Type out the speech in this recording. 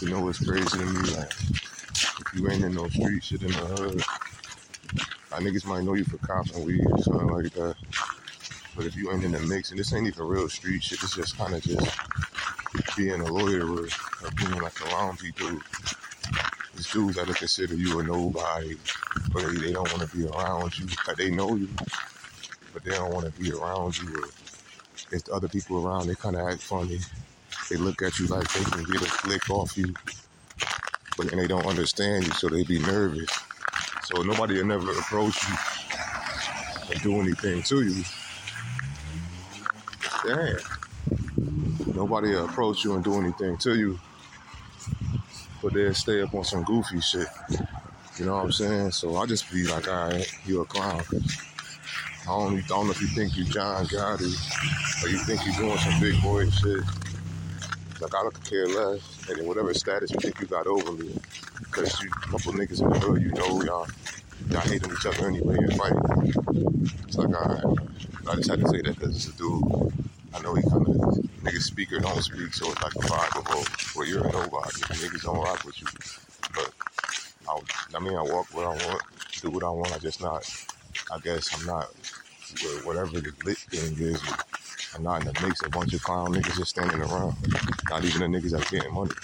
You know what's crazy to me? Like, if you ain't in no street shit in the hood, like niggas might know you for cops and weed or something like that. But if you ain't in the mix, and this ain't even real street shit, it's just kind of just being a lawyer or, or being like a around people. These dudes that consider you a nobody, but they, they don't want to be around you. Like they know you, but they don't want to be around you. Or if the other people around, they kind of act funny. They look at you like they can get a flick off you, but then they don't understand you, so they be nervous. So nobody will never approach you and do anything to you. Damn. Nobody will approach you and do anything to you, but they'll stay up on some goofy shit. You know what I'm saying? So I just be like, all right, you a clown. I don't, I don't know if you think you John Gotti or you think you're doing some big boy shit. Like I don't care less. And in whatever status you think you got over me. Cause you a couple niggas in the hood, you know y'all y'all hating each other anyway and fighting. It's like alright. I just had to say that because it's a dude. I know he kind of niggas speak or don't speak, so it's like a vibe of oh, well you're a nobody. Niggas don't rock with you. But I, I mean I walk what I want, do what I want. I just not. I guess I'm not whatever the lit thing is. I'm not in the mix. A bunch of clown niggas just standing around. Not even the niggas that getting money.